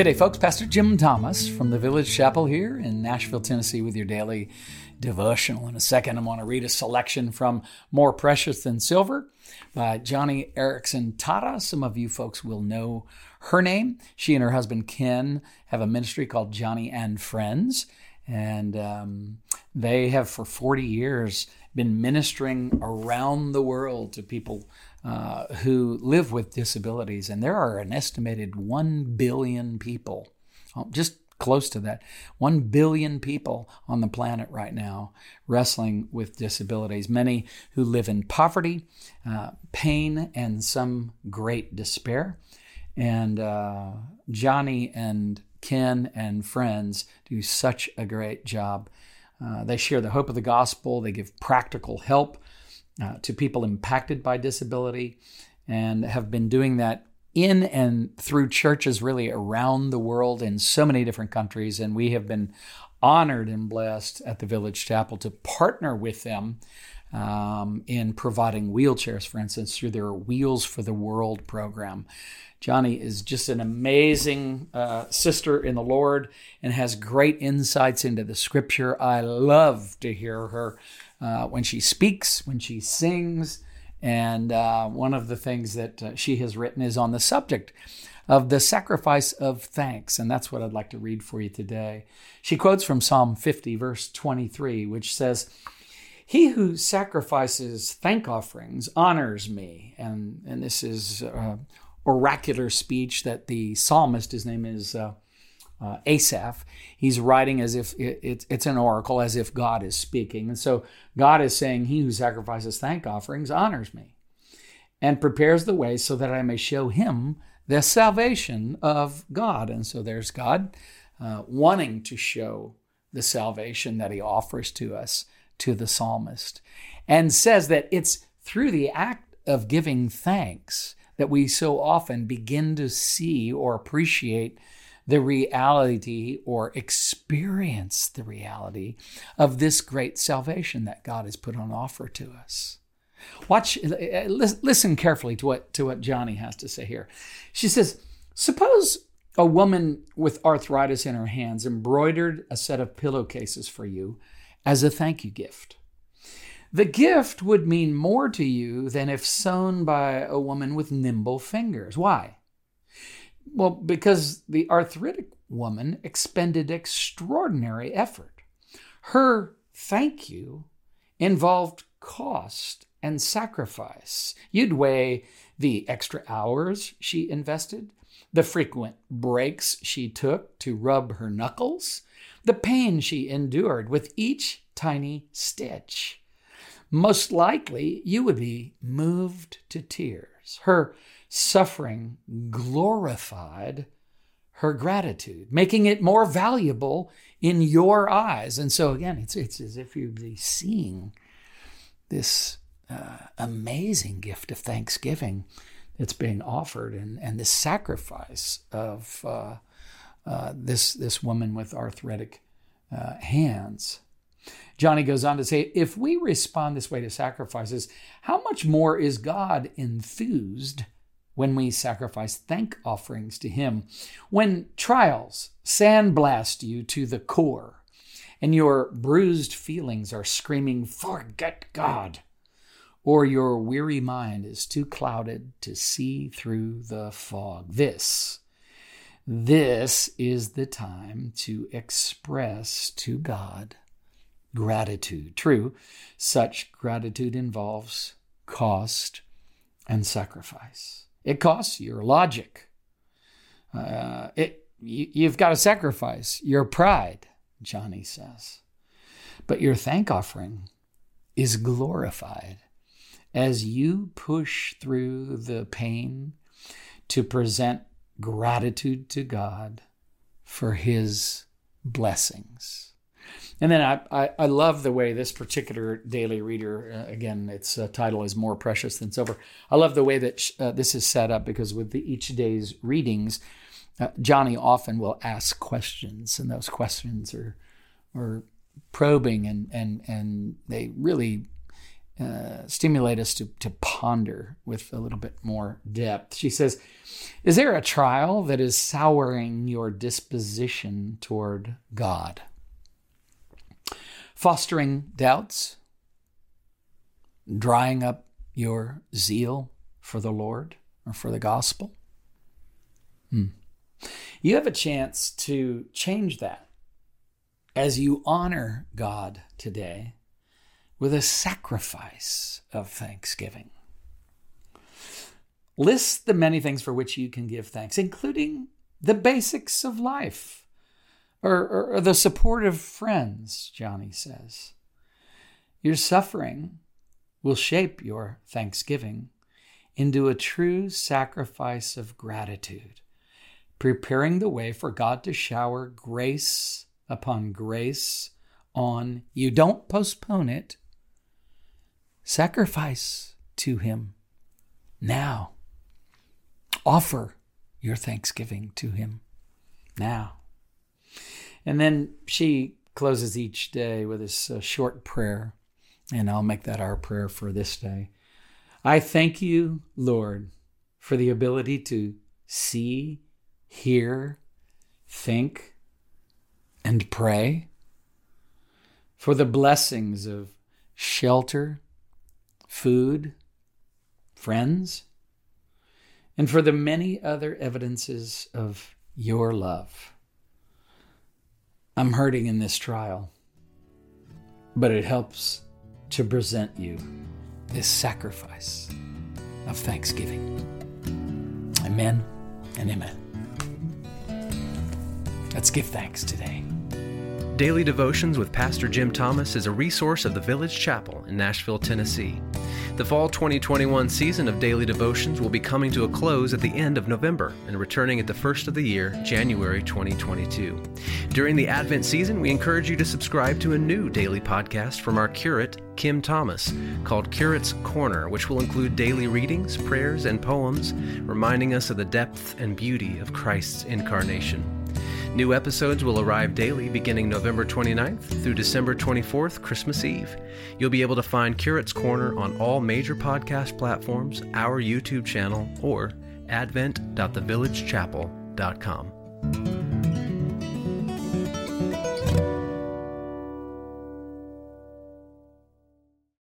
Good day, folks. Pastor Jim Thomas from the Village Chapel here in Nashville, Tennessee, with your daily devotional. In a second, I'm going to read a selection from More Precious Than Silver by Joni Eareckson Tada. Some of you folks will know her name. She and her husband Ken have a ministry called Joni and Friends, and um, they have for 40 years been ministering around the world to people uh, who live with disabilities. And there are an estimated 1 billion people, oh, just close to that, 1 billion people on the planet right now wrestling with disabilities, many who live in poverty, uh, pain, and some great despair. And uh, Joni and Ken and friends do such a great job. Uh, they share the hope of the gospel, they give practical help uh, to people impacted by disability and have been doing that in and through churches really around the world in so many different countries. And we have been honored and blessed at the Village Chapel to partner with them um, in providing wheelchairs, for instance, through their Wheels for the World program. Joni is just an amazing uh, sister in the Lord and has great insights into the scripture. I love to hear her uh, when she speaks, when she sings. And uh, one of the things that uh, she has written is on the subject of the sacrifice of thanks. And that's what I'd like to read for you today. She quotes from Psalm 50, verse 23, which says, He who sacrifices thank offerings honors me. And, and this is uh, oracular speech that the psalmist, his name is uh, Asaph, he's writing as if it, it, it's an oracle, as if God is speaking. And so God is saying, He who sacrifices thank offerings honors me and prepares the way so that I may show him the salvation of God. And so there's God uh, wanting to show the salvation that he offers to us to the psalmist and says that it's through the act of giving thanks that we so often begin to see or appreciate the reality or experience the reality of this great salvation that God has put on offer to us. Watch, uh, uh, listen carefully to what, to what Joni has to say here. She says, Suppose a woman with arthritis in her hands embroidered a set of pillowcases for you as a thank you gift. The gift would mean more to you than if sewn by a woman with nimble fingers. Why? Well, because the arthritic woman expended extraordinary effort. Her thank you involved cost and sacrifice. You'd weigh the extra hours she invested, the frequent breaks she took to rub her knuckles, the pain she endured with each tiny stitch. Most likely, you would be moved to tears. Her suffering glorified her gratitude, making it more valuable in your eyes. And so, again, it's, it's as if you'd be seeing this uh, amazing gift of thanksgiving that's being offered and, and the sacrifice of uh, uh, this, this woman with arthritic uh, hands. Joni goes on to say, if we respond this way to sacrifices, how much more is God enthused when we sacrifice thank offerings to Him. When trials sandblast you to the core and your bruised feelings are screaming, Forget God, or your weary mind is too clouded to see through the fog. This, this is the time to express to God gratitude. True, such gratitude involves cost and sacrifice. It costs your logic. Uh, it, you, you've got to sacrifice your pride, Joni says. But your thank offering is glorified as you push through the pain to present gratitude to God for his blessings. And then I, I, I, love the way this particular daily reader, uh, again, its uh, title is More Precious Than Silver. I love the way that sh- uh, this is set up because with the, each day's readings, uh, Joni often will ask questions, and those questions are, are probing and, and, and they really uh, stimulate us to, to ponder with a little bit more depth. She says, Is there a trial that is souring your disposition toward God? Fostering doubts? Drying up your zeal for the Lord or for the gospel? Hmm. You have a chance to change that as you honor God today with a sacrifice of thanksgiving. List the many things for which you can give thanks, including the basics of life or, or, or the support of friends, Joni says. Your suffering will shape your thanksgiving into a true sacrifice of gratitude, preparing the way for God to shower grace upon grace on you. Don't postpone it. Sacrifice to Him now. Offer your thanksgiving to Him now. And then she closes each day with this uh, short prayer, and I'll make that our prayer for this day. I thank you, Lord, for the ability to see, hear, think, and pray, for the blessings of shelter food, friends, and for the many other evidences of your love. I'm hurting in this trial, but it helps to present you this sacrifice of thanksgiving. Amen and amen. Let's give thanks today. Daily Devotions with Pastor Jim Thomas is a resource of the Village Chapel in Nashville, Tennessee. The fall 2021 season of Daily Devotions will be coming to a close at the end of November and returning at the first of the year, January 2022. During the Advent season, we encourage you to subscribe to a new daily podcast from our curate, Kim Thomas, called Curate's Corner, which will include daily readings, prayers, and poems, reminding us of the depth and beauty of Christ's incarnation. New episodes will arrive daily beginning November 29th through December 24th, Christmas Eve. You'll be able to find Curate's Corner on all major podcast platforms, our YouTube channel, or advent.thevillagechapel.com.